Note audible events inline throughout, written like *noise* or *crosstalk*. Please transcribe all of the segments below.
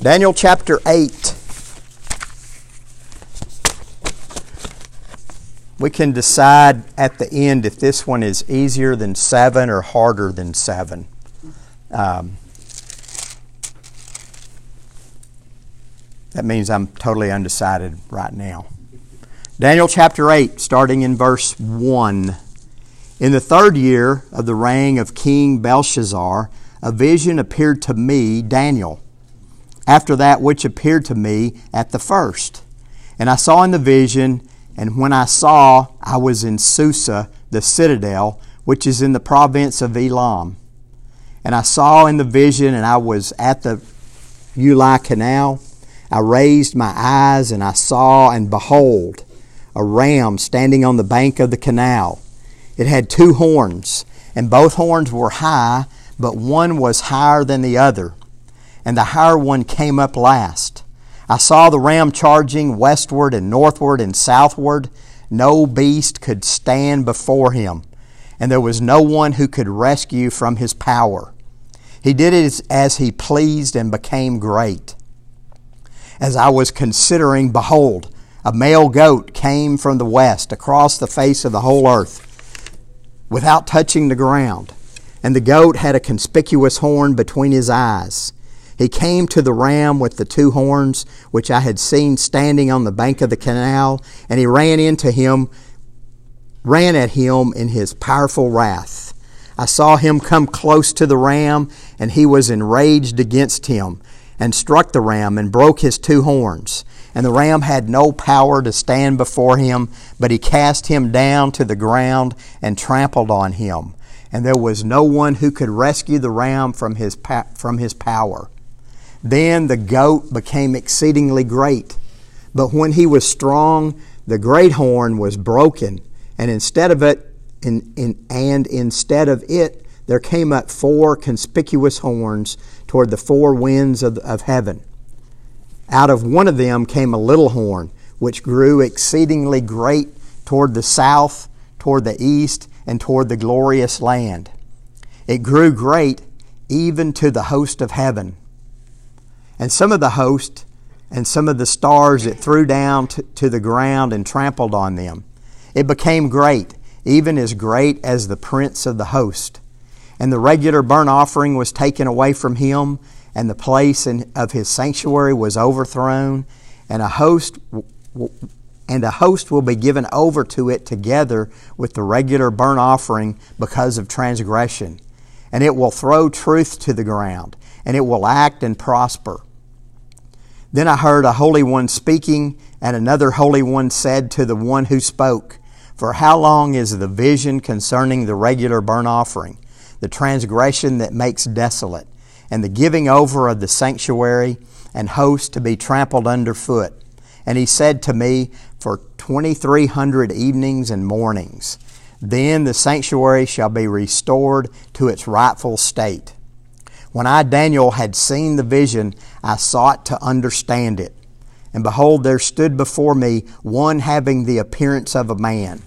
Daniel chapter 8. We can decide at the end if this one is easier than 7 or harder than 7. Um, that means I'm totally undecided right now. Daniel chapter 8, starting in verse 1. In the third year of the reign of King Belshazzar, a vision appeared to me, Daniel, after that which appeared to me at the first. And I saw in the vision, and when I saw, I was in Susa, the citadel, which is in the province of Elam. And I saw in the vision, and I was at the Ulai Canal. I raised my eyes, and I saw, and behold, a ram standing on the bank of the canal. It had two horns, and both horns were high, but one was higher than the other, and the higher one came up last. I saw the ram charging westward and northward and southward. No beast could stand before him, and there was no one who could rescue from his power. He did it as he pleased and became great. As I was considering, behold, a male goat came from the west across the face of the whole earth without touching the ground. And the goat had a conspicuous horn between his eyes. He came to the ram with the two horns, which I had seen standing on the bank of the canal, and he ran into him, ran at him in his powerful wrath. I saw him come close to the ram, and he was enraged against him, and struck the ram, and broke his two horns. And the ram had no power to stand before him, but he cast him down to the ground and trampled on him. And there was no one who could rescue the ram from his, from his power. Then the goat became exceedingly great. But when he was strong, the great horn was broken, and instead of it, in, in, and instead of it, there came up four conspicuous horns toward the four winds of, of heaven. Out of one of them came a little horn, which grew exceedingly great toward the south, toward the east, and toward the glorious land. It grew great even to the host of heaven. And some of the host and some of the stars it threw down to, to the ground and trampled on them. It became great, even as great as the prince of the host. And the regular burnt offering was taken away from him, and the place in, of his sanctuary was overthrown, and a host and a host will be given over to it together with the regular burnt offering because of transgression. And it will throw truth to the ground, and it will act and prosper. Then I heard a holy one speaking, and another holy one said to the one who spoke, For how long is the vision concerning the regular burnt offering, the transgression that makes desolate? and the giving over of the sanctuary and host to be trampled underfoot. And he said to me, For 2,300 evenings and mornings, then the sanctuary shall be restored to its rightful state. When I, Daniel, had seen the vision, I sought to understand it. And behold, there stood before me one having the appearance of a man.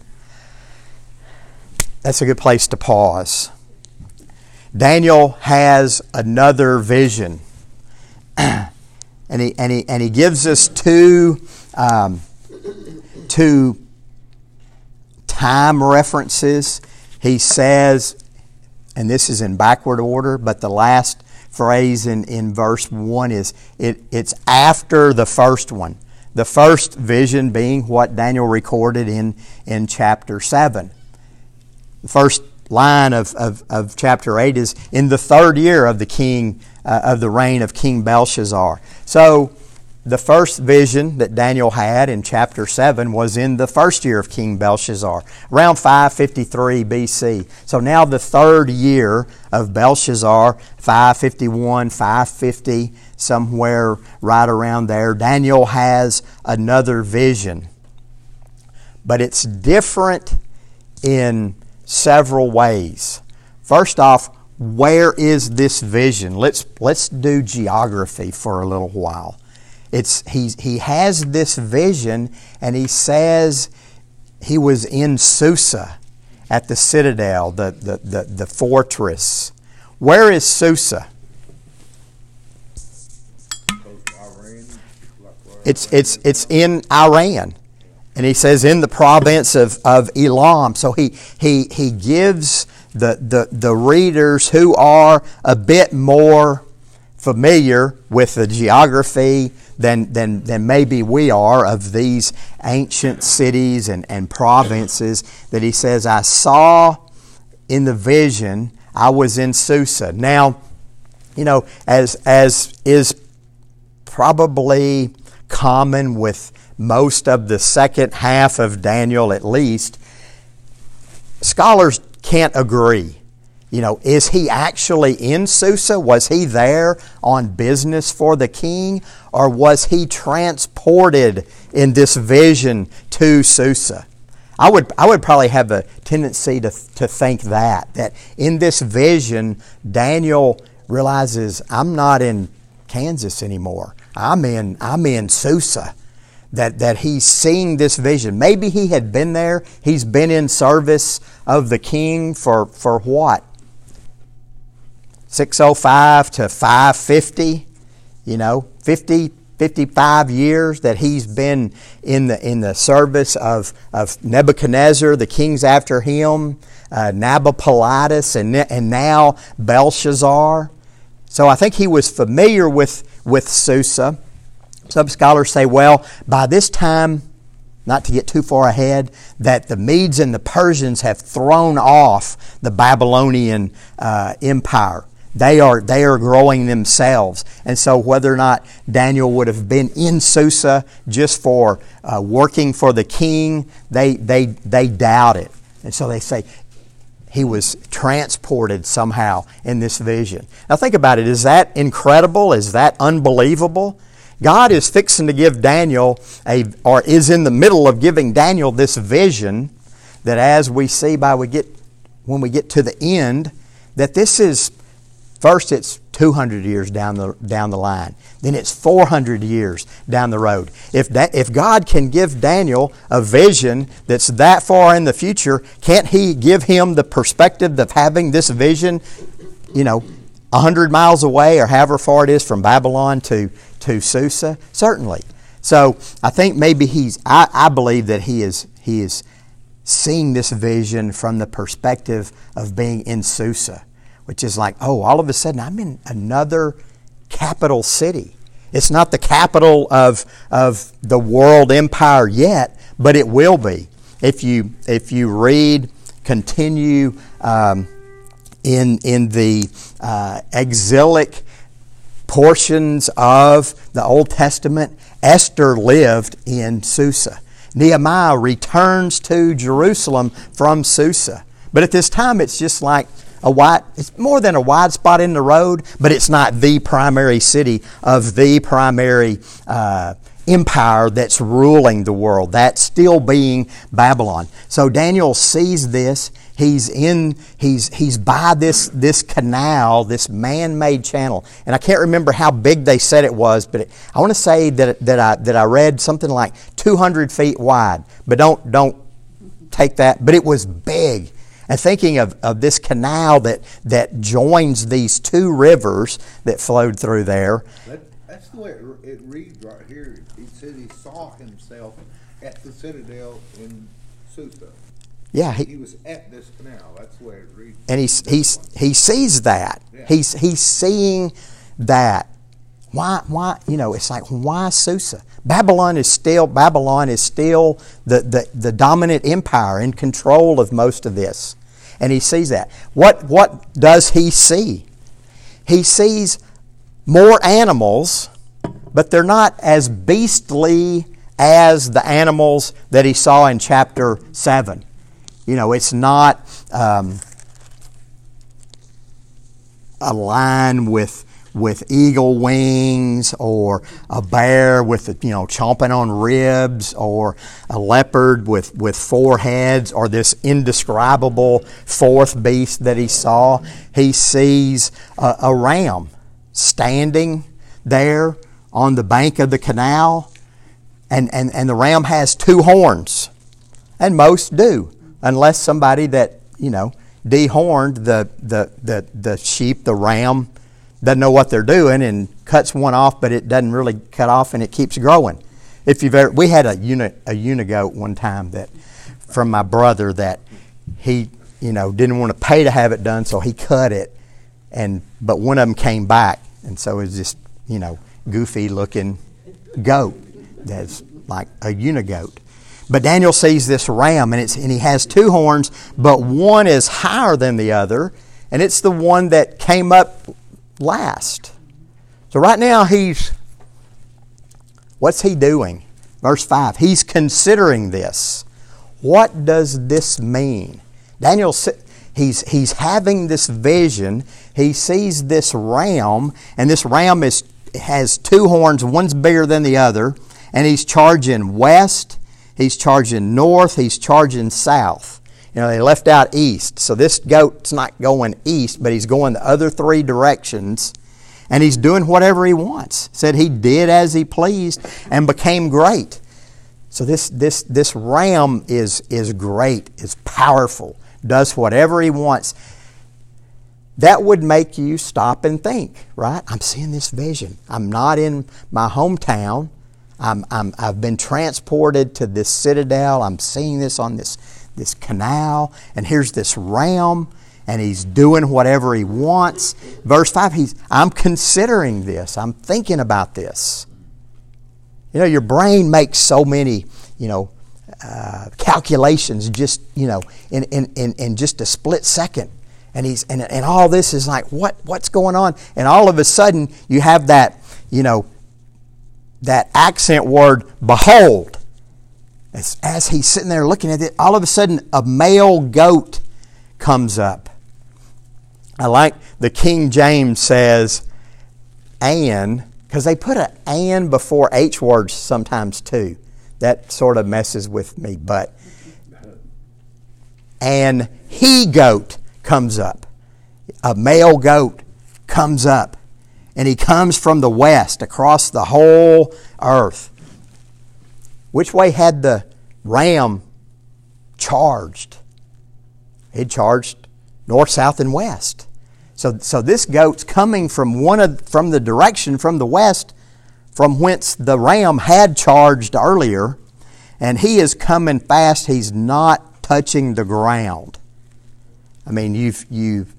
That's a good place to pause. Daniel has another vision. *clears throat* and, he, and, he, and he gives us two, um, two time references. He says, and this is in backward order, but the last phrase in, in verse 1 is it, it's after the first one. The first vision being what Daniel recorded in, in chapter 7. The first line of, of, of chapter 8 is in the third year of the king uh, of the reign of King Belshazzar. So the first vision that Daniel had in chapter 7 was in the first year of King Belshazzar, around 553 BC. So now the third year of Belshazzar, 551, 550, somewhere right around there, Daniel has another vision. But it's different in several ways. First off, where is this vision? Let's, let's do geography for a little while. It's, he, he has this vision and he says he was in Susa at the citadel, the, the, the, the fortress. Where is Susa? It's, it's, it's in Iran. And he says in the province of, of Elam. So he, he, he gives the, the, the readers who are a bit more familiar with the geography than, than, than maybe we are of these ancient cities and, and provinces that he says, I saw in the vision, I was in Susa. Now, you know, as, as is probably common with most of the second half of Daniel at least, scholars can't agree. You know, is he actually in Susa? Was he there on business for the king? Or was he transported in this vision to Susa? I would, I would probably have a tendency to, to think that, that in this vision, Daniel realizes I'm not in Kansas anymore. I'm in, I'm in Susa. That, that he's seeing this vision. Maybe he had been there. He's been in service of the king for, for what? 605 to 550, you know, 50, 55 years that he's been in the, in the service of, of Nebuchadnezzar, the kings after him, uh, and, and now Belshazzar. So I think he was familiar with, with Susa. Some scholars say, well, by this time, not to get too far ahead, that the Medes and the Persians have thrown off the Babylonian uh, empire. They are, they are growing themselves. And so, whether or not Daniel would have been in Susa just for uh, working for the king, they, they, they doubt it. And so they say, he was transported somehow in this vision. Now, think about it. Is that incredible? Is that unbelievable? God is fixing to give Daniel a, or is in the middle of giving Daniel this vision that as we see by we get, when we get to the end, that this is First, it's 200 years down the, down the line. Then it's 400 years down the road. If, that, if God can give Daniel a vision that's that far in the future, can't He give him the perspective of having this vision, you know, 100 miles away or however far it is from Babylon to, to Susa? Certainly. So I think maybe he's, I, I believe that he is, he is seeing this vision from the perspective of being in Susa which is like, oh, all of a sudden I'm in another capital city. It's not the capital of, of the world empire yet, but it will be. If you, if you read, continue um, in, in the uh, exilic portions of the Old Testament, Esther lived in Susa. Nehemiah returns to Jerusalem from Susa. But at this time, it's just like a wide, it's more than a wide spot in the road, but it's not the primary city of the primary uh, empire that's ruling the world. That's still being Babylon. So Daniel sees this. He's in, he's, he's by this, this canal, this man-made channel. And I can't remember how big they said it was, but it, I want to say that, that, I, that I read something like 200 feet wide. But don't, don't take that. But it was big and thinking of, of this canal that, that joins these two rivers that flowed through there. That, that's the way it, it reads right here. He said he saw himself at the citadel in Susa. Yeah, he, he, was at this canal. That's the way it reads. And he's, he's, he sees that. Yeah. He's, he's seeing that. Why, why, you know, it's like, why Susa? Babylon is still, Babylon is still the, the, the dominant empire in control of most of this and he sees that. What, what does he see? He sees more animals, but they're not as beastly as the animals that he saw in chapter 7. You know, it's not um, a lion with with eagle wings or a bear with you know chomping on ribs or a leopard with with four heads or this indescribable fourth beast that he saw. He sees a, a ram standing there on the bank of the canal and, and, and the ram has two horns and most do unless somebody that you know dehorned the, the, the, the sheep the ram doesn't know what they're doing and cuts one off, but it doesn't really cut off and it keeps growing. If you've ever, we had a uni, a unigoat one time that from my brother that he you know didn't want to pay to have it done, so he cut it, and but one of them came back, and so it was just you know goofy looking goat that's like a unigoat. But Daniel sees this ram, and, it's, and he has two horns, but one is higher than the other, and it's the one that came up last. So right now, he's, what's he doing? Verse 5 He's considering this. What does this mean? Daniel, he's, he's having this vision. He sees this ram, and this ram is, has two horns, one's bigger than the other, and he's charging west He's charging north, he's charging south. You know, they left out east. So this goat's not going east, but he's going the other three directions. And he's doing whatever he wants. Said he did as he pleased and became great. So this this this ram is is great, is powerful, does whatever he wants. That would make you stop and think, right? I'm seeing this vision. I'm not in my hometown. I'm, I'm, I've been transported to this citadel. I'm seeing this on this, this canal, and here's this ram, and he's doing whatever he wants. Verse 5, he's, I'm considering this. I'm thinking about this. You know, your brain makes so many, you know, uh, calculations just, you know, in, in, in, in just a split second. And, he's, and, and all this is like, what, what's going on? And all of a sudden, you have that, you know, that accent word, behold. As, as he's sitting there looking at it, all of a sudden a male goat comes up. I like the King James says, and, because they put an and before H words sometimes too. That sort of messes with me, but and he goat comes up. A male goat comes up and he comes from the west across the whole earth. Which way had the ram charged? It charged north, south, and west. So, so this goat's coming from one of from the direction from the west from whence the ram had charged earlier, and he is coming fast. He's not touching the ground. I mean, you've you've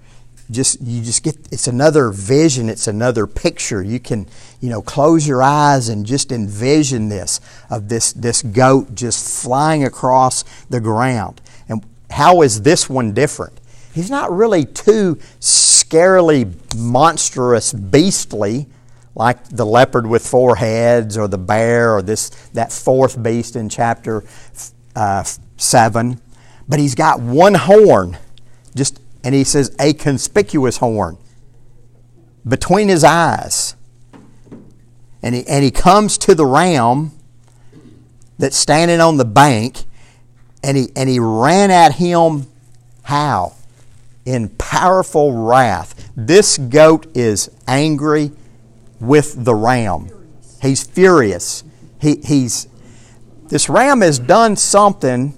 just you just get it's another vision it's another picture. You can you know close your eyes and just envision this of this this goat just flying across the ground. And how is this one different? He's not really too scarily monstrous beastly like the leopard with four heads or the bear or this that fourth beast in chapter uh, 7 but he's got one horn just and he says, a conspicuous horn between his eyes. And he, and he comes to the ram that's standing on the bank, and he, and he ran at him how? In powerful wrath. This goat is angry with the ram. He's furious. He, he's, this ram has done something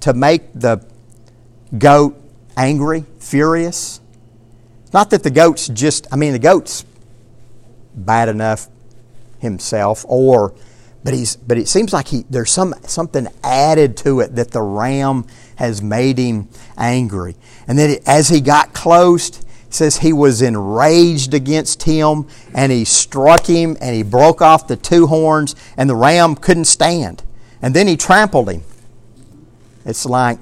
to make the goat angry, furious. Not that the goat's just, I mean, the goat's bad enough himself, or, but he's, but it seems like he, there's some, something added to it that the ram has made him angry. And then as he got close, says he was enraged against him and he struck him and he broke off the two horns and the ram couldn't stand. And then he trampled him. It's like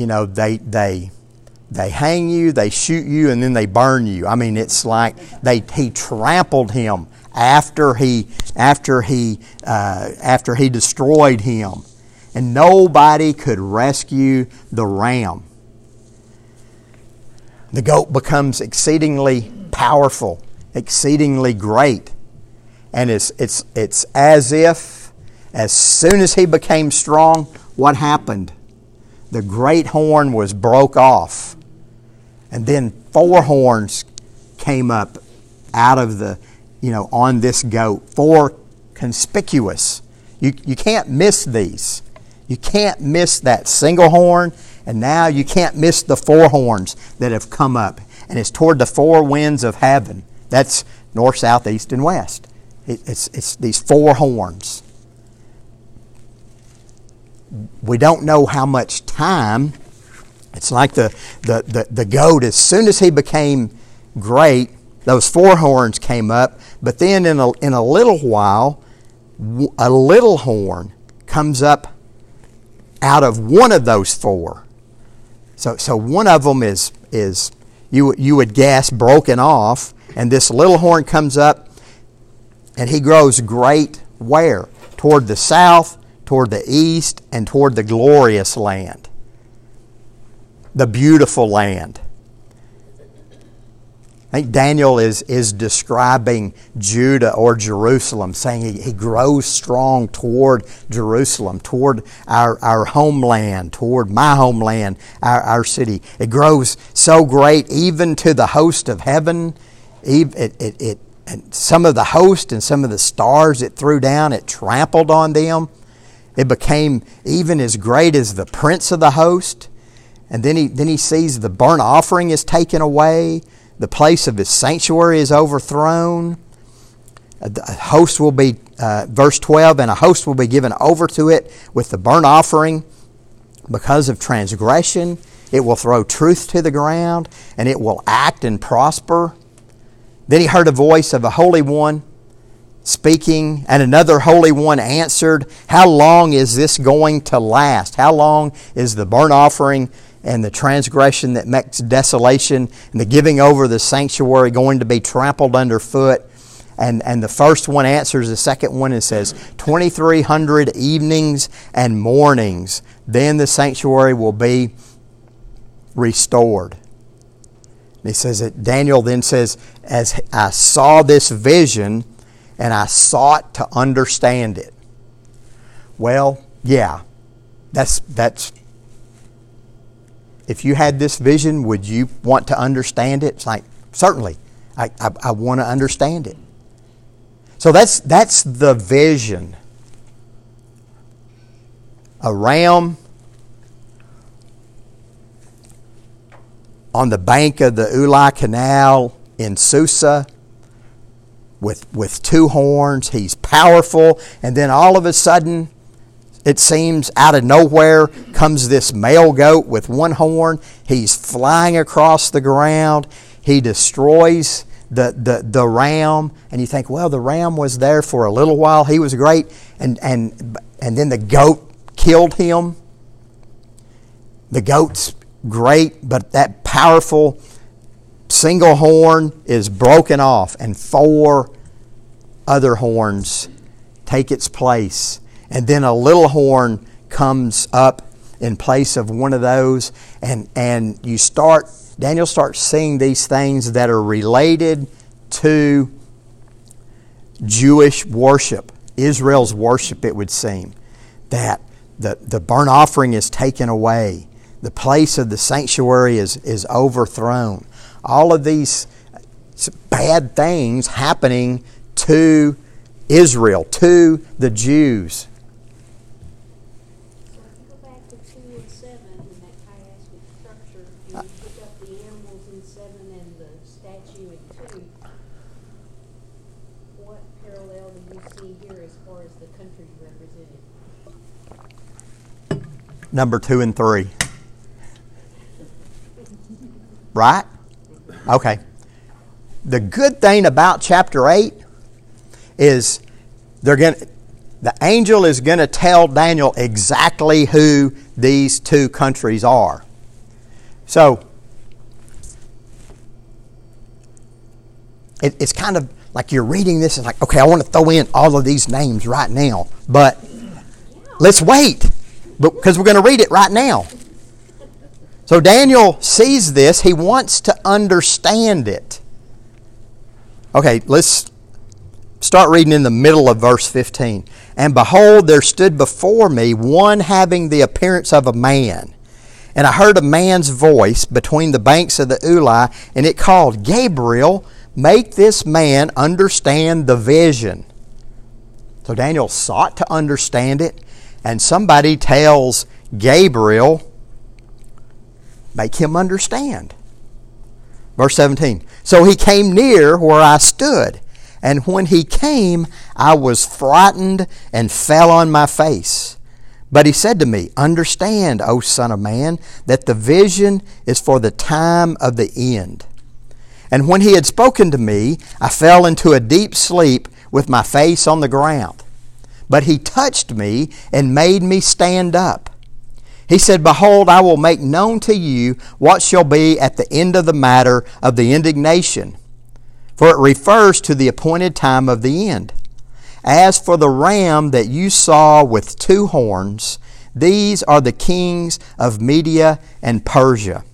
you know, they they they hang you, they shoot you, and then they burn you. I mean, it's like they he trampled him after he after he uh, after he destroyed him, and nobody could rescue the ram. The goat becomes exceedingly powerful, exceedingly great, and it's it's it's as if as soon as he became strong, what happened? The great horn was broke off. And then four horns came up out of the, you know, on this goat. Four conspicuous. You, you can't miss these. You can't miss that single horn, and now you can't miss the four horns that have come up. and it's toward the four winds of heaven. That's north, south, east, and west. It, it's, it's these four horns. We don't know how much time. It's like the, the, the, the goat, as soon as he became great, those four horns came up, but then in a, in a little while, a little horn comes up out of one of those four. So, so one of them is, is you, you would guess, broken off, and this little horn comes up, and he grows great where? Toward the south, toward the east, and toward the glorious land, the beautiful land. I think Daniel is, is describing Judah or Jerusalem, saying he, he grows strong toward Jerusalem, toward our, our homeland, toward my homeland, our, our city. It grows so great, even to the host of heaven. It, it, it, and some of the host and some of the stars it threw down, it trampled on them. It became even as great as the prince of the host. And then he, then he sees the burnt offering is taken away the place of his sanctuary is overthrown. A host will be, uh, verse 12, and a host will be given over to it with the burnt offering because of transgression. It will throw truth to the ground, and it will act and prosper. Then he heard a voice of a holy one speaking, and another holy one answered, How long is this going to last? How long is the burnt offering and the transgression that makes desolation and the giving over the sanctuary going to be trampled underfoot. And, and the first one answers the second one and says, 2,300 evenings and mornings, then the sanctuary will be restored. And he says that Daniel then says, As I saw this vision and I sought to understand it. Well, yeah, that's, that's if you had this vision, would you want to understand it? It's like, certainly, I, I, I want to understand it. So that's, that's the vision. A ram on the bank of the Ulai Canal in Susa with, with two horns. He's powerful, and then all of a sudden, it seems out of nowhere comes this male goat with one horn. He's flying across the ground. He destroys the, the, the ram. And you think, well, the ram was there for a little while. He was great. And, and, and then the goat killed him. The goat's great, but that powerful single horn is broken off, and four other horns take its place and then a little horn comes up in place of one of those, and, and you start, Daniel starts seeing these things that are related to Jewish worship, Israel's worship, it would seem. That the, the burnt offering is taken away, the place of the sanctuary is, is overthrown. All of these bad things happening to Israel, to the Jews. number two and three. Right? Okay. The good thing about chapter 8 is they're going the angel is going to tell Daniel exactly who these two countries are. So, it, it's kind of like you're reading this and like, okay, I want to throw in all of these names right now, but let's wait because we're going to read it right now. So Daniel sees this, he wants to understand it. Okay, let's start reading in the middle of verse 15. And behold, there stood before me one having the appearance of a man. And I heard a man's voice between the banks of the Ulai, and it called, Gabriel, make this man understand the vision. So Daniel sought to understand it and somebody tells Gabriel, make him understand. Verse 17. So he came near where I stood, and when he came, I was frightened and fell on my face. But he said to me, Understand, O Son of Man, that the vision is for the time of the end. And when he had spoken to me, I fell into a deep sleep with my face on the ground. But he touched me and made me stand up. He said, Behold, I will make known to you what shall be at the end of the matter of the indignation, for it refers to the appointed time of the end. As for the ram that you saw with two horns, these are the kings of Media and Persia.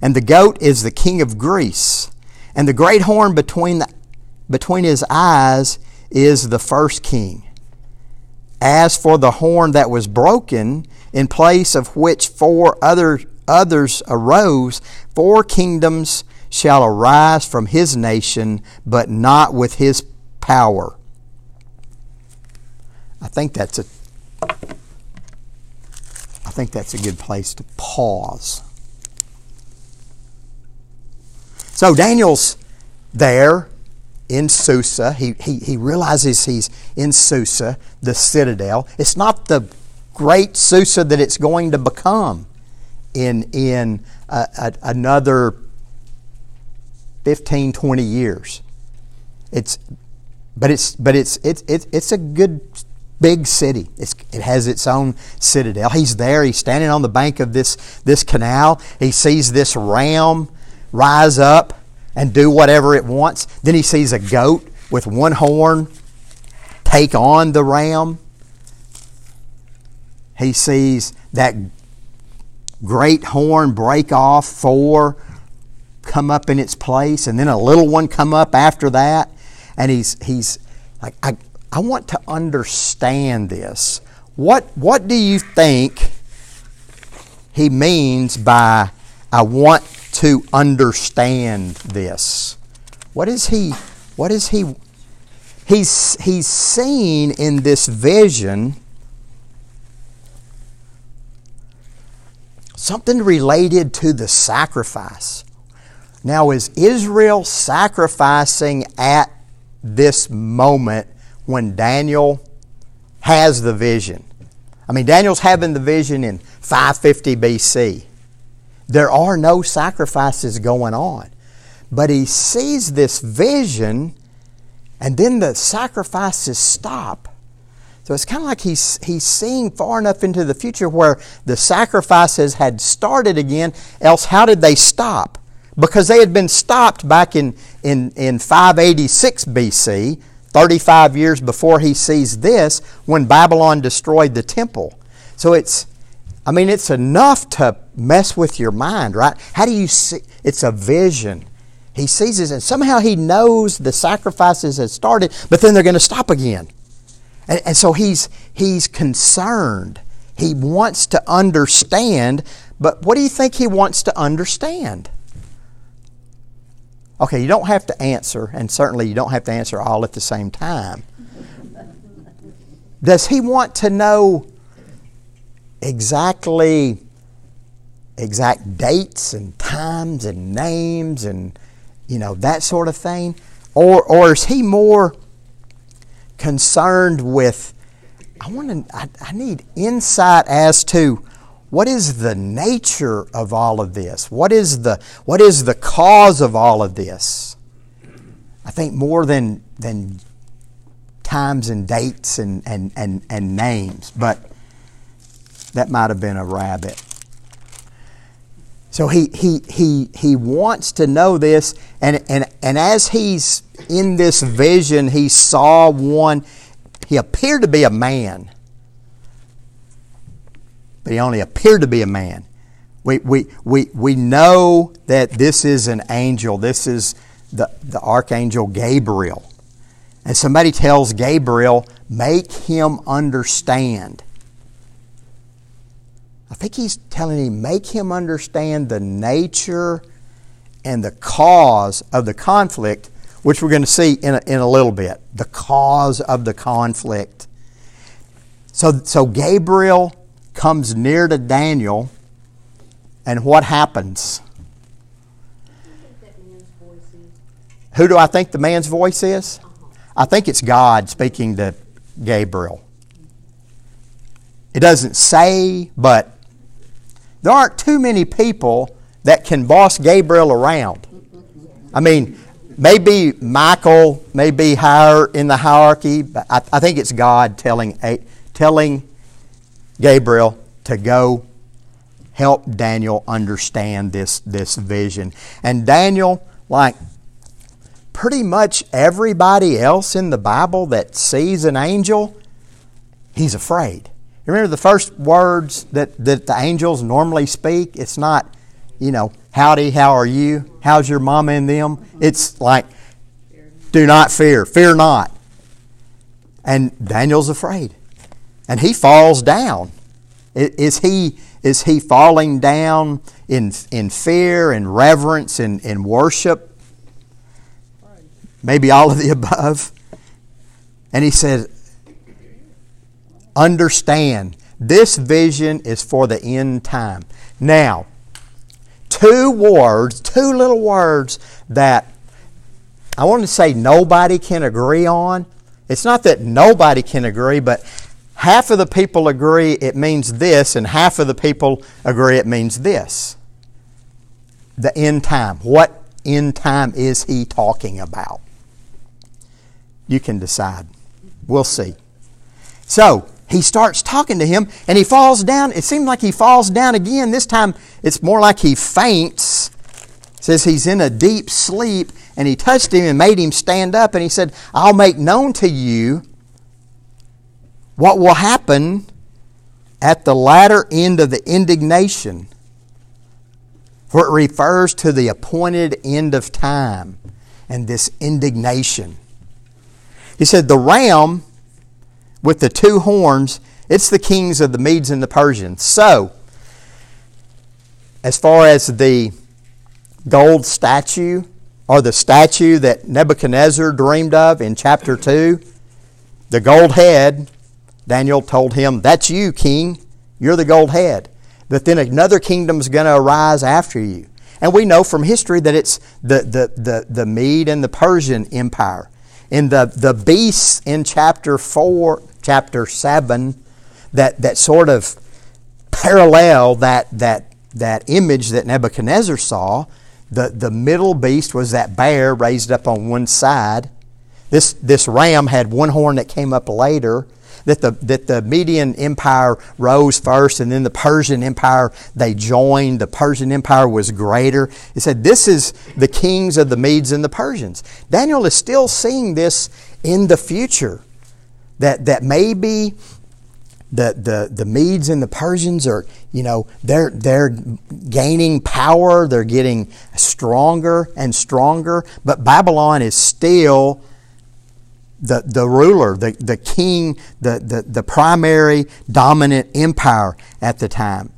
And the goat is the king of Greece. And the great horn between, the, between his eyes is the first king. As for the horn that was broken, in place of which four other, others arose, four kingdoms shall arise from his nation, but not with his power. I think that's a I think that's a good place to pause. So Daniel's there in Susa. He, he, he realizes he's in Susa, the citadel. It's not the great Susa that it's going to become in, in uh, a, another 15, 20 years. It's, but it's, but it's, it's, it's, it's a good big city. It's, it has its own citadel. He's there. He's standing on the bank of this, this canal. He sees this ram rise up and do whatever it wants. Then he sees a goat with one horn take on the ram. He sees that great horn break off, four come up in its place, and then a little one come up after that. And he's, he's like, I, I want to understand this. What, what do you think he means by I want to understand this? What is he what is he he's he's seen in this vision something related to the sacrifice. Now is Israel sacrificing at this moment when Daniel has the vision. I mean, Daniel's having the vision in 550 BC. There are no sacrifices going on. But he sees this vision, and then the sacrifices stop. So it's kind of like he's, he's seeing far enough into the future where the sacrifices had started again, else, how did they stop? Because they had been stopped back in, in, in 586 BC 35 years before he sees this when Babylon destroyed the temple. So it's, I mean, it's enough to mess with your mind, right? How do you see? It's a vision. He sees this, and somehow he knows the sacrifices had started, but then they're going to stop again. And, and so he's, he's concerned. He wants to understand, but what do you think he wants to understand? Okay, you don't have to answer, and certainly you don't have to answer all at the same time. Does he want to know exactly exact dates and times and names and you know that sort of thing or or is he more concerned with I want to I, I need insight as to what is the nature of all of this? What is the, what is the cause of all of this? I think more than, than times and dates and, and, and, and names, but that might have been a rabbit. So he, he, he, he wants to know this, and, and, and as he's in this vision, he saw one, he appeared to be a man but he only appeared to be a man. We, we, we, we know that this is an angel. This is the, the archangel Gabriel. And somebody tells Gabriel, make him understand. I think he's telling him, make him understand the nature and the cause of the conflict, which we're going to see in a, in a little bit. The cause of the conflict. So, so Gabriel comes near to Daniel, and what happens? who do I think the man's voice is? I think it's God speaking to Gabriel. It doesn't say, but there aren't too many people that can boss Gabriel around. I mean, maybe Michael may be higher in the hierarchy, but I, I think it's God telling, telling Gabriel to go help Daniel understand this, this vision. And Daniel, like pretty much everybody else in the Bible that sees an angel, he's afraid. Remember the first words that, that the angels normally speak? It's not, you know, howdy, how are you? How's your mama and them? It's like, do not fear, fear not. And Daniel's afraid. And he falls down. Is he, is he falling down in, in fear and reverence and, and worship? Maybe all of the above. And he said, Understand, this vision is for the end time. Now, two words, two little words that I want to say nobody can agree on. It's not that nobody can agree, but half of the people agree it means this, and half of the people agree it means this. The end time. What end time is he talking about? You can decide. We'll see. So, he starts talking to him and he falls down. It seems like he falls down again. This time it's more like he faints. It says he's in a deep sleep and he touched him and made him stand up and he said, I'll make known to you what will happen at the latter end of the indignation. For it refers to the appointed end of time and this indignation. He said, The ram with the two horns, it's the kings of the Medes and the Persians. So, as far as the gold statue or the statue that Nebuchadnezzar dreamed of in chapter 2, the gold head, Daniel told him, That's you, king. You're the gold head. But then another kingdom is going to arise after you. And we know from history that it's the, the, the, the Mede and the Persian Empire. In the, the beasts in chapter 4, chapter 7 that, that sort of parallel that, that, that image that Nebuchadnezzar saw. The, the middle beast was that bear raised up on one side. This, this ram had one horn that came up later. That the, that the Median Empire rose first and then the Persian Empire, they joined. The Persian Empire was greater. It said, This is the kings of the Medes and the Persians. Daniel is still seeing this in the future that, that maybe the, the, the Medes and the Persians are, you know, they're, they're gaining power, they're getting stronger and stronger, but Babylon is still the, the ruler, the, the king, the, the, the primary dominant empire at the time.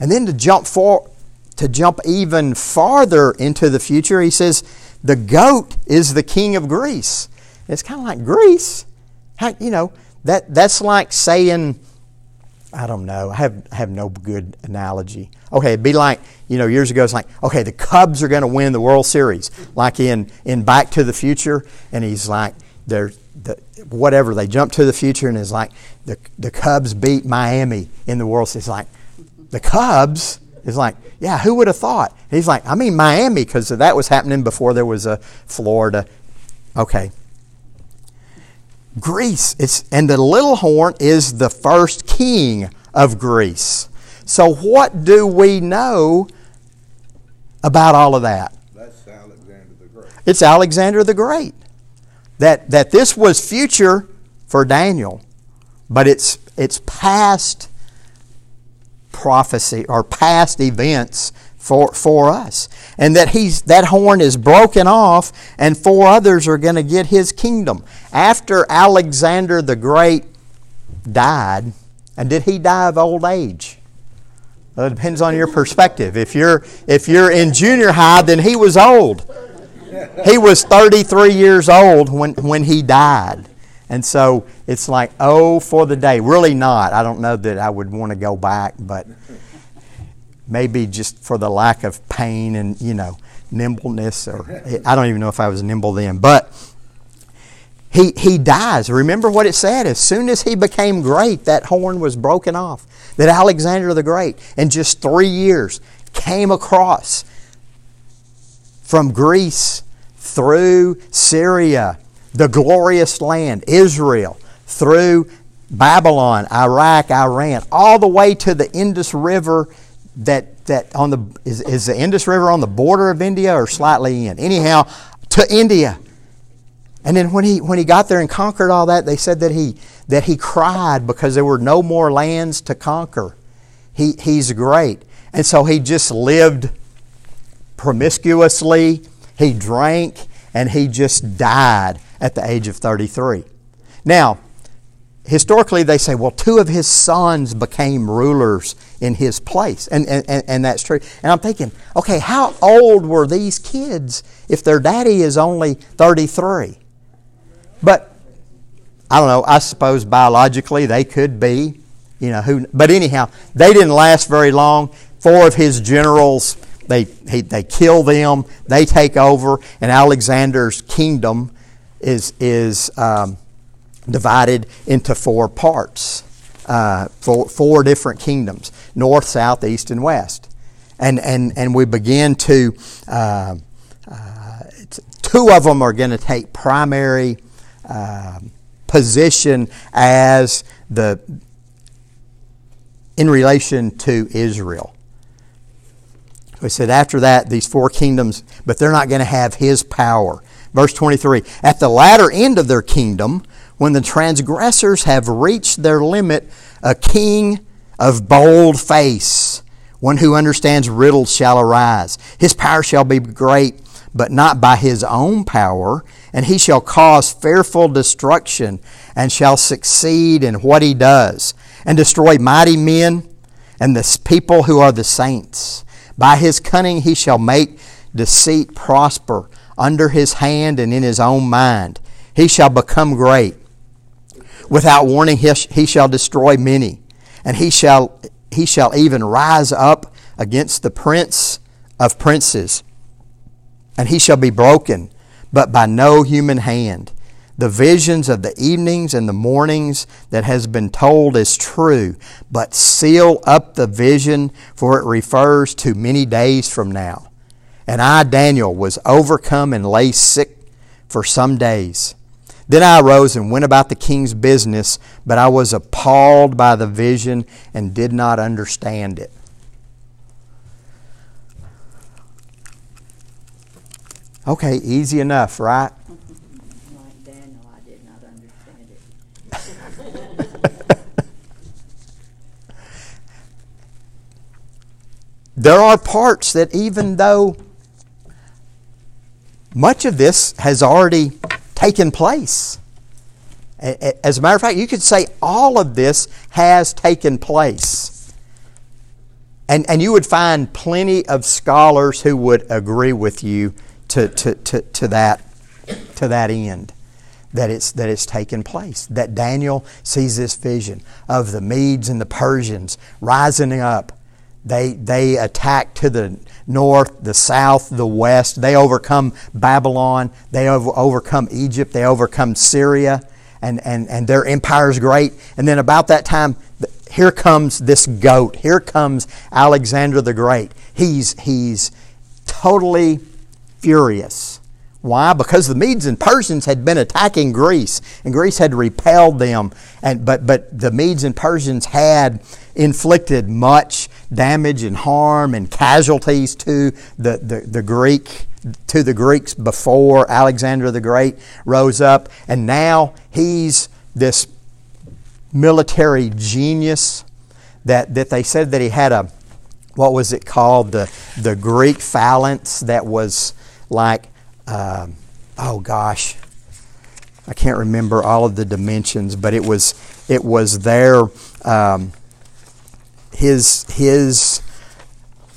And then to jump for, to jump even farther into the future, he says, the goat is the king of Greece. It's kind of like Greece. You know, that, that's like saying, I don't know, I have, have no good analogy. Okay, it'd be like, you know, years ago, it's like, okay, the Cubs are going to win the World Series. Like in, in Back to the Future, and he's like, they're, the, whatever, they jump to the future, and it's like, the, the Cubs beat Miami in the World Series. Like, the Cubs? It's like, yeah, who would have thought? he's like, I mean Miami, because that was happening before there was a Florida. Okay, Greece. It's, and the little horn is the first king of Greece. So, what do we know about all of that? That's Alexander the Great. It's Alexander the Great. That, that this was future for Daniel, but it's, it's past prophecy or past events for, for us. And that he's that horn is broken off and four others are going to get his kingdom. After Alexander the Great died, and did he die of old age? Well, it depends on your perspective. If you're if you're in junior high, then he was old. He was 33 years old when, when he died. And so it's like, oh, for the day. Really not. I don't know that I would want to go back, but maybe just for the lack of pain and, you know, nimbleness, or I don't even know if I was nimble then, but he, he dies. Remember what it said? As soon as he became great, that horn was broken off. That Alexander the Great, in just three years, came across from Greece through Syria, the glorious land, Israel, through Babylon, Iraq, Iran, all the way to the Indus River that, that on the is, is the Indus River on the border of India or slightly in? Anyhow, to India. And then when he when he got there and conquered all that, they said that he that he cried because there were no more lands to conquer. He he's great. And so he just lived promiscuously, he drank, and he just died at the age of 33. Now, historically they say, well, two of his sons became rulers in his place. And, and, and that's true. And I'm thinking, okay, how old were these kids if their daddy is only 33? But I don't know, I suppose biologically they could be, you know, who, but anyhow, they didn't last very long. Four of his generals, they, he, they kill them, they take over, and Alexander's kingdom is, is um, divided into four parts, uh, four, four different kingdoms north, south, east, and west. And, and, and we begin to, uh, uh, two of them are going to take primary uh, position as the, in relation to Israel. We said after that, these four kingdoms, but they're not going to have his power. Verse 23 At the latter end of their kingdom, when the transgressors have reached their limit, a king of bold face, one who understands riddles, shall arise. His power shall be great, but not by his own power, and he shall cause fearful destruction, and shall succeed in what he does, and destroy mighty men and the people who are the saints. By his cunning he shall make deceit prosper under his hand and in his own mind. He shall become great. Without warning, he shall destroy many, and he shall, he shall even rise up against the prince of princes, and he shall be broken, but by no human hand. The visions of the evenings and the mornings that has been told is true, but seal up the vision, for it refers to many days from now. And I, Daniel, was overcome and lay sick for some days. Then I arose and went about the king's business, but I was appalled by the vision and did not understand it. Okay, easy enough, right? Like I did not understand it. there are parts that, even though much of this has already taken place, as a matter of fact, you could say all of this has taken place. And, and you would find plenty of scholars who would agree with you to, to, to, to, that, to that end that it's, that it's taken place. That Daniel sees this vision of the Medes and the Persians rising up. They, they attack to the north, the south, the west. They overcome Babylon. They over, overcome Egypt. They overcome Syria. And, and, and their empire is great. And then about that time, here comes this goat. Here comes Alexander the Great. He's, he's totally furious. Why? Because the Medes and Persians had been attacking Greece, and Greece had repelled them. And, but, but the Medes and Persians had inflicted much damage and harm and casualties to the, the, the Greek to the Greeks before Alexander the Great rose up, and now he's this military genius that, that they said that he had a what was it called? The the Greek phalanx that was like, uh, oh gosh, I can't remember all of the dimensions, but it was it was their um, his his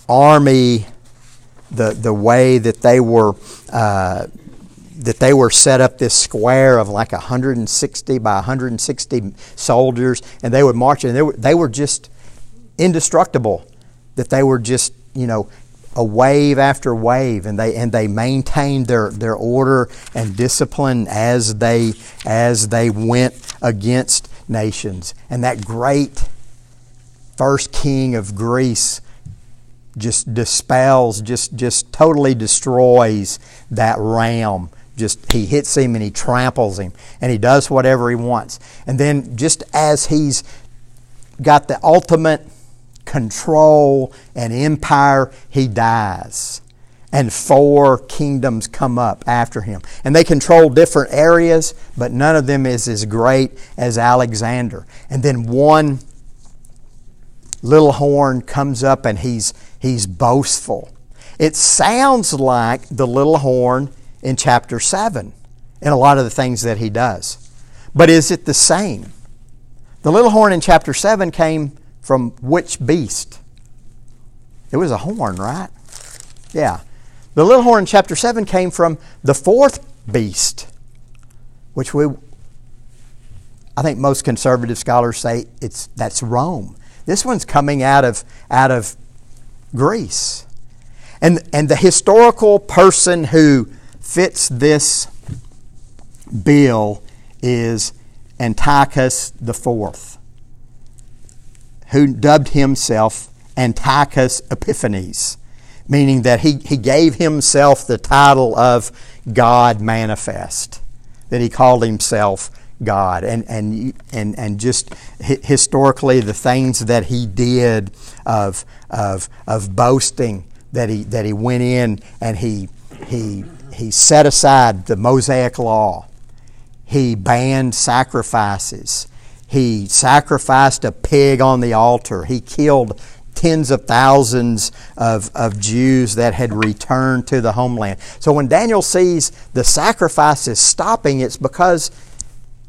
army, the the way that they were. Uh, that they were set up this square of like 160 by 160 soldiers, and they would march, and they were, they were just indestructible. That they were just, you know, a wave after wave, and they and they maintained their, their order and discipline as they as they went against nations. And that great first king of Greece just dispels, just just totally destroys that realm. Just he hits him and he tramples him, and he does whatever he wants. And then just as he's got the ultimate control and empire, he dies. And four kingdoms come up after him. And they control different areas, but none of them is as great as Alexander. And then one little horn comes up and he's, he's boastful. It sounds like the little horn in chapter 7 in a lot of the things that he does. But is it the same? The little horn in chapter 7 came from which beast? It was a horn, right? Yeah. The little horn in chapter 7 came from the fourth beast, which we I think most conservative scholars say it's that's Rome. This one's coming out of out of Greece. And and the historical person who fits this bill is Antiochus fourth who dubbed himself Antiochus Epiphanes, meaning that he, he gave himself the title of God manifest, that he called himself God. And, and, and, and just historically, the things that he did of, of, of boasting, that he, that he went in and he, he, he set aside the Mosaic law, he banned sacrifices he sacrificed a pig on the altar. He killed tens of thousands of, of Jews that had returned to the homeland. So when Daniel sees the sacrifices stopping, it's because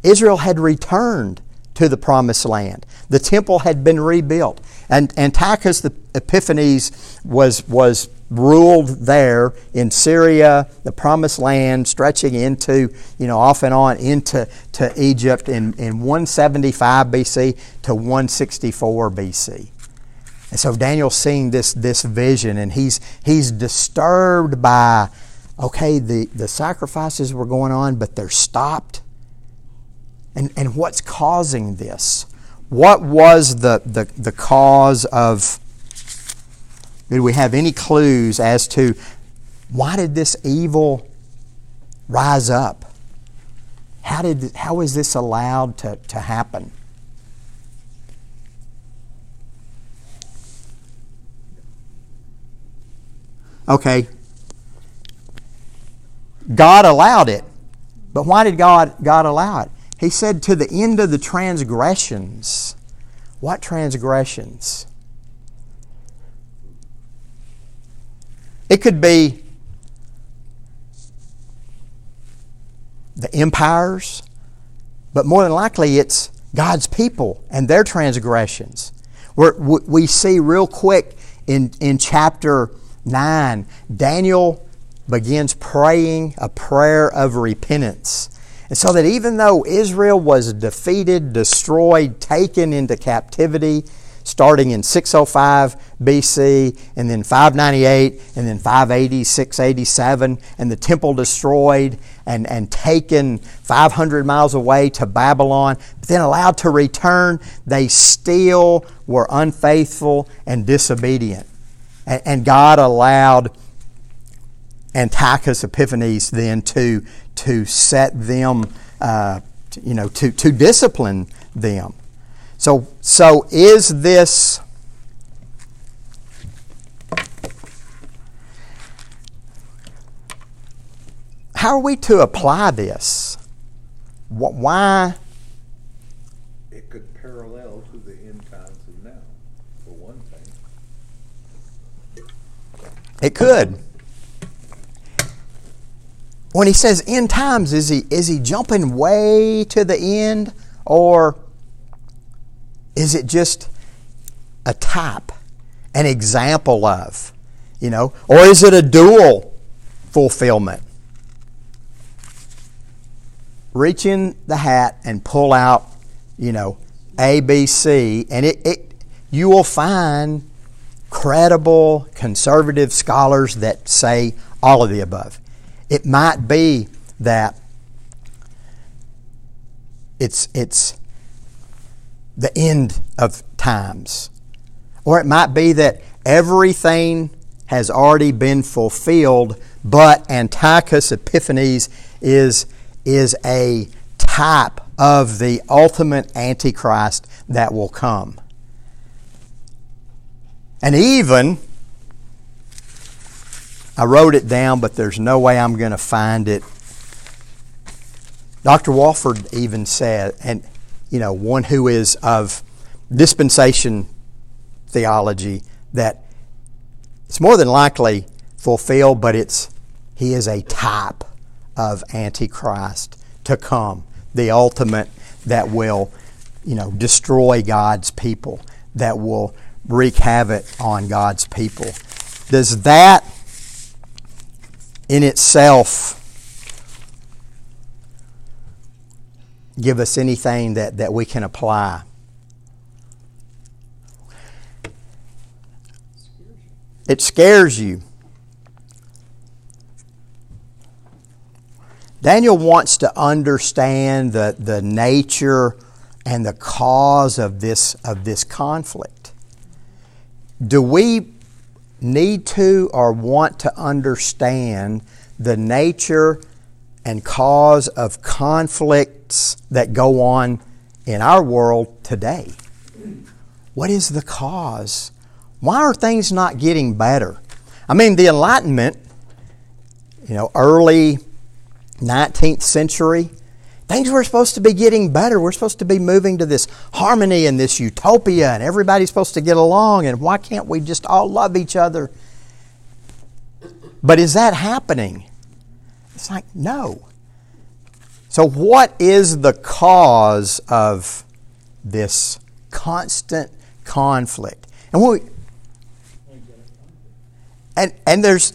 Israel had returned to the promised land. The temple had been rebuilt. And Antiochus the Epiphanes was, was ruled there in Syria, the promised land, stretching into, you know, off and on into to Egypt in, in 175 BC to 164 BC. And so Daniel's seeing this, this vision and he's, he's disturbed by, okay, the, the sacrifices were going on, but they're stopped. And, and what's causing this? What was the, the, the cause of did we have any clues as to why did this evil rise up? How, did, how was this allowed to, to happen? Okay. God allowed it. But why did God, God allow it? He said, to the end of the transgressions. What transgressions? It could be the empires, but more than likely it's God's people and their transgressions. We're, we see real quick in, in chapter 9, Daniel begins praying a prayer of repentance. And so that even though Israel was defeated, destroyed, taken into captivity, starting in 605 BC, and then 598, and then 580, 687, and the temple destroyed and, and taken 500 miles away to Babylon, but then allowed to return, they still were unfaithful and disobedient. And, and God allowed Antiochus Epiphanes then to, to set them, uh, you know, to, to discipline them. So, so is this how are we to apply this? Why? It could parallel to the end times of now, for one thing. It could. When he says end times, is he is he jumping way to the end or is it just a type, an example of, you know, or is it a dual fulfillment? Reach in the hat and pull out, you know, A, B, C, and it, it you will find credible conservative scholars that say all of the above. It might be that it's, it's the end of times. Or it might be that everything has already been fulfilled, but Antiochus Epiphanes is, is a type of the ultimate Antichrist that will come. And even, I wrote it down, but there's no way I'm going to find it. Dr. Walvoord even said, and you know, one who is of dispensation theology, that it's more than likely fulfilled, but it's he is a type of Antichrist to come, the ultimate that will, you know, destroy God's people, that will wreak havoc on God's people. Does that in itself give us anything that, that we can apply? It scares you. Daniel wants to understand the, the nature and the cause of this, of this conflict. Do we need to or want to understand the nature and cause of conflicts that go on in our world today? What is the cause? Why are things not getting better? I mean, the Enlightenment, you know, early 19th century, things were supposed to be getting better. We're supposed to be moving to this harmony and this utopia, and everybody's supposed to get along, and why can't we just all love each other? But is that happening? It's like, no. So, what is the cause of this constant conflict? And we, and and there's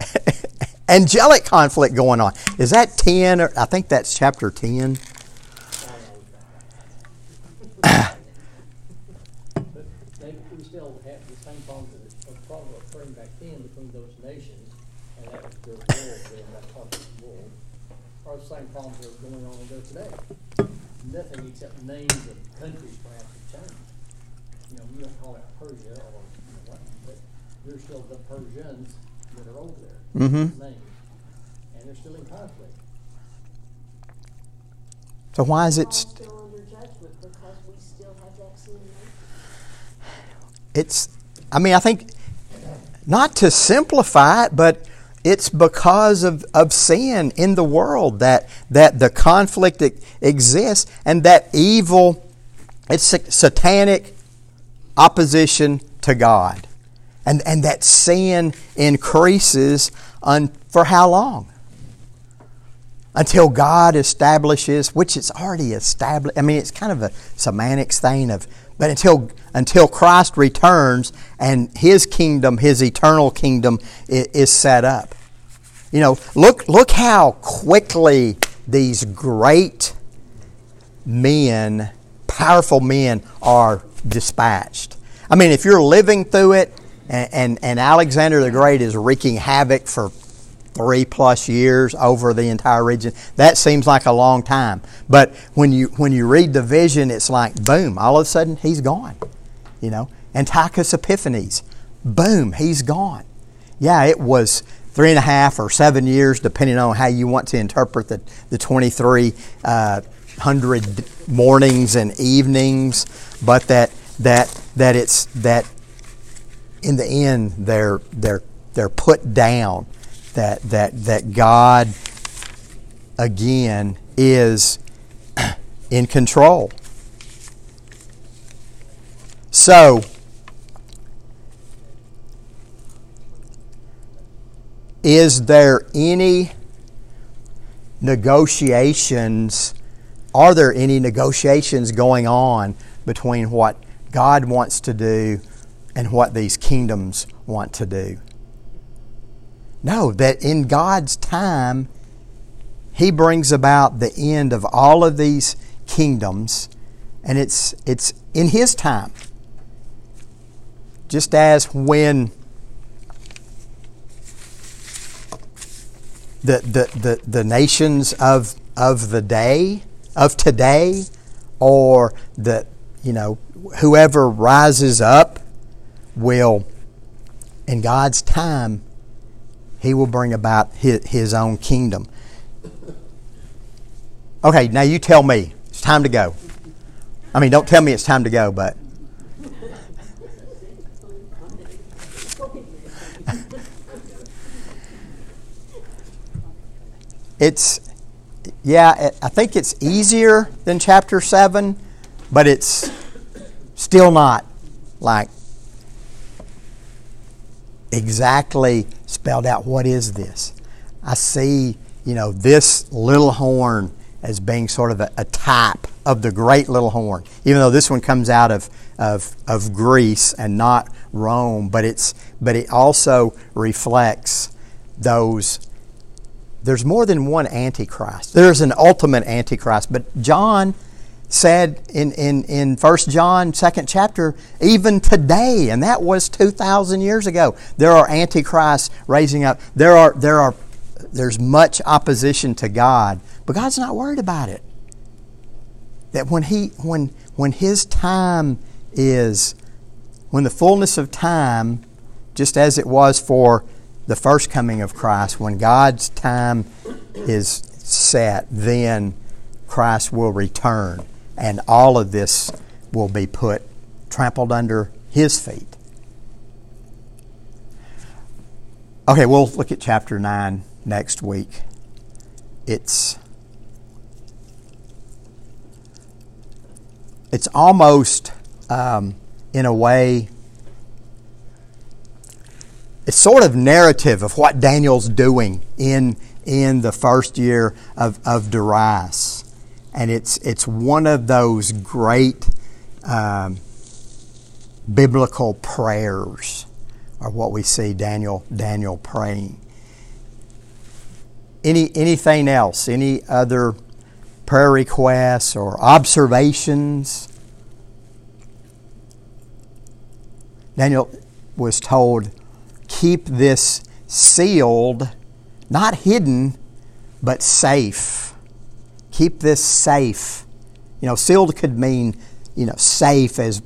*laughs* angelic conflict going on. Is that 10 I think that's chapter 10? we still have the same problems that was probably occurring back then between those nations, and that was their war, then that conflict war, are the same problems that are going on there today. Nothing except names of countries perhaps have changed. You know, we don't call it Persia or, you know, what, but there's still the Persians that are over there. Mhm. Names. And they're still in conflict. So why is it st- it's I mean, I think not to simplify it, but it's because of, of sin in the world that that the conflict exists and that evil it's satanic opposition to God. And and that sin increases un, for how long? Until God establishes, which it's already established. I mean, it's kind of a semantics thing of, but until until Christ returns and His kingdom, His eternal kingdom, is, is set up. You know, look look how quickly these great men, powerful men, are dispatched. I mean, if you're living through it, and, and, and Alexander the Great is wreaking havoc for three plus years over the entire region, that seems like a long time. But when you when you read the vision, it's like boom, all of a sudden he's gone. You know, Antiochus Epiphanes, boom, he's gone. Yeah, it was three and a half or seven years, depending on how you want to interpret the, the 23 uh, mornings and evenings, but that that that it's that in the end they're they're they're put down that that that God again is *clears throat* in control. So is there any negotiations are there any negotiations going on between what God wants to do and what these kingdoms want to do? No, that in God's time, He brings about the end of all of these kingdoms, and it's, it's in His time. just as when the, the, the, the nations of, of the day, of today, or the, you know, whoever rises up will, in God's time, he will bring about his, his own kingdom. Okay, now you tell me. It's time to go. I mean, don't tell me it's time to go, but. *laughs* it's, yeah, I think it's easier than chapter 7, but it's still not like exactly spelled out what is this. I see, you know, this little horn as being sort of a, a, type of the great little horn, even though this one comes out of, of, of Greece and not Rome, but, it's, but it also reflects those. There's more than one Antichrist. There's an ultimate Antichrist, but John said in, in, in 1 John, 2nd chapter, even today, and that was 2,000 years ago, there are antichrists raising up. There are, there are, there's much opposition to God, but God's not worried about it. That when, he, when, when His time is, when the fullness of time, just as it was for the first coming of Christ, when God's time is set, then Christ will return and all of this will be put trampled under his feet. Okay, we'll look at chapter 9 next week. It's it's almost um, in a way it's sort of narrative of what Daniel's doing in in the first year of, of Darius and it's it's one of those great um, biblical prayers, or what we see Daniel Daniel praying. Any anything else? Any other prayer requests or observations? Daniel was told, keep this sealed, not hidden, but safe keep this safe. You know, sealed could mean, you know, safe as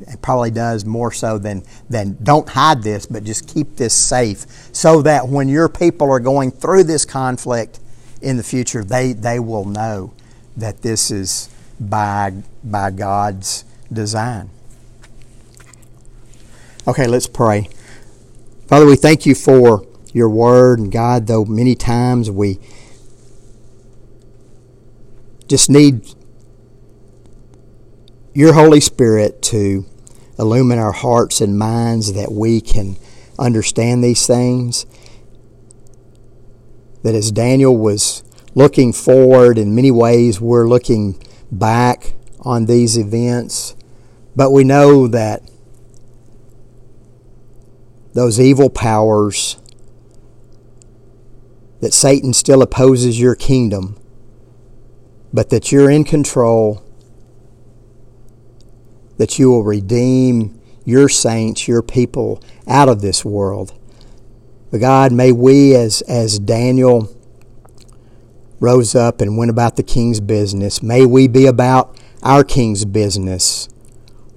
it probably does more so than, than don't hide this, but just keep this safe so that when your people are going through this conflict in the future, they, they will know that this is by, by God's design. Okay, let's pray. Father, we thank you for your word, and God, though many times we just need your Holy Spirit to illumine our hearts and minds that we can understand these things. That as Daniel was looking forward, in many ways, we're looking back on these events. But we know that those evil powers, that Satan still opposes your kingdom but that you're in control, that you will redeem your saints, your people out of this world. But God, may we, as, as Daniel rose up and went about the king's business, may we be about our king's business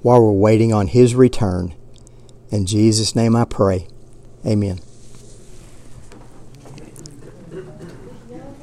while we're waiting on his return. In Jesus' name I pray. Amen.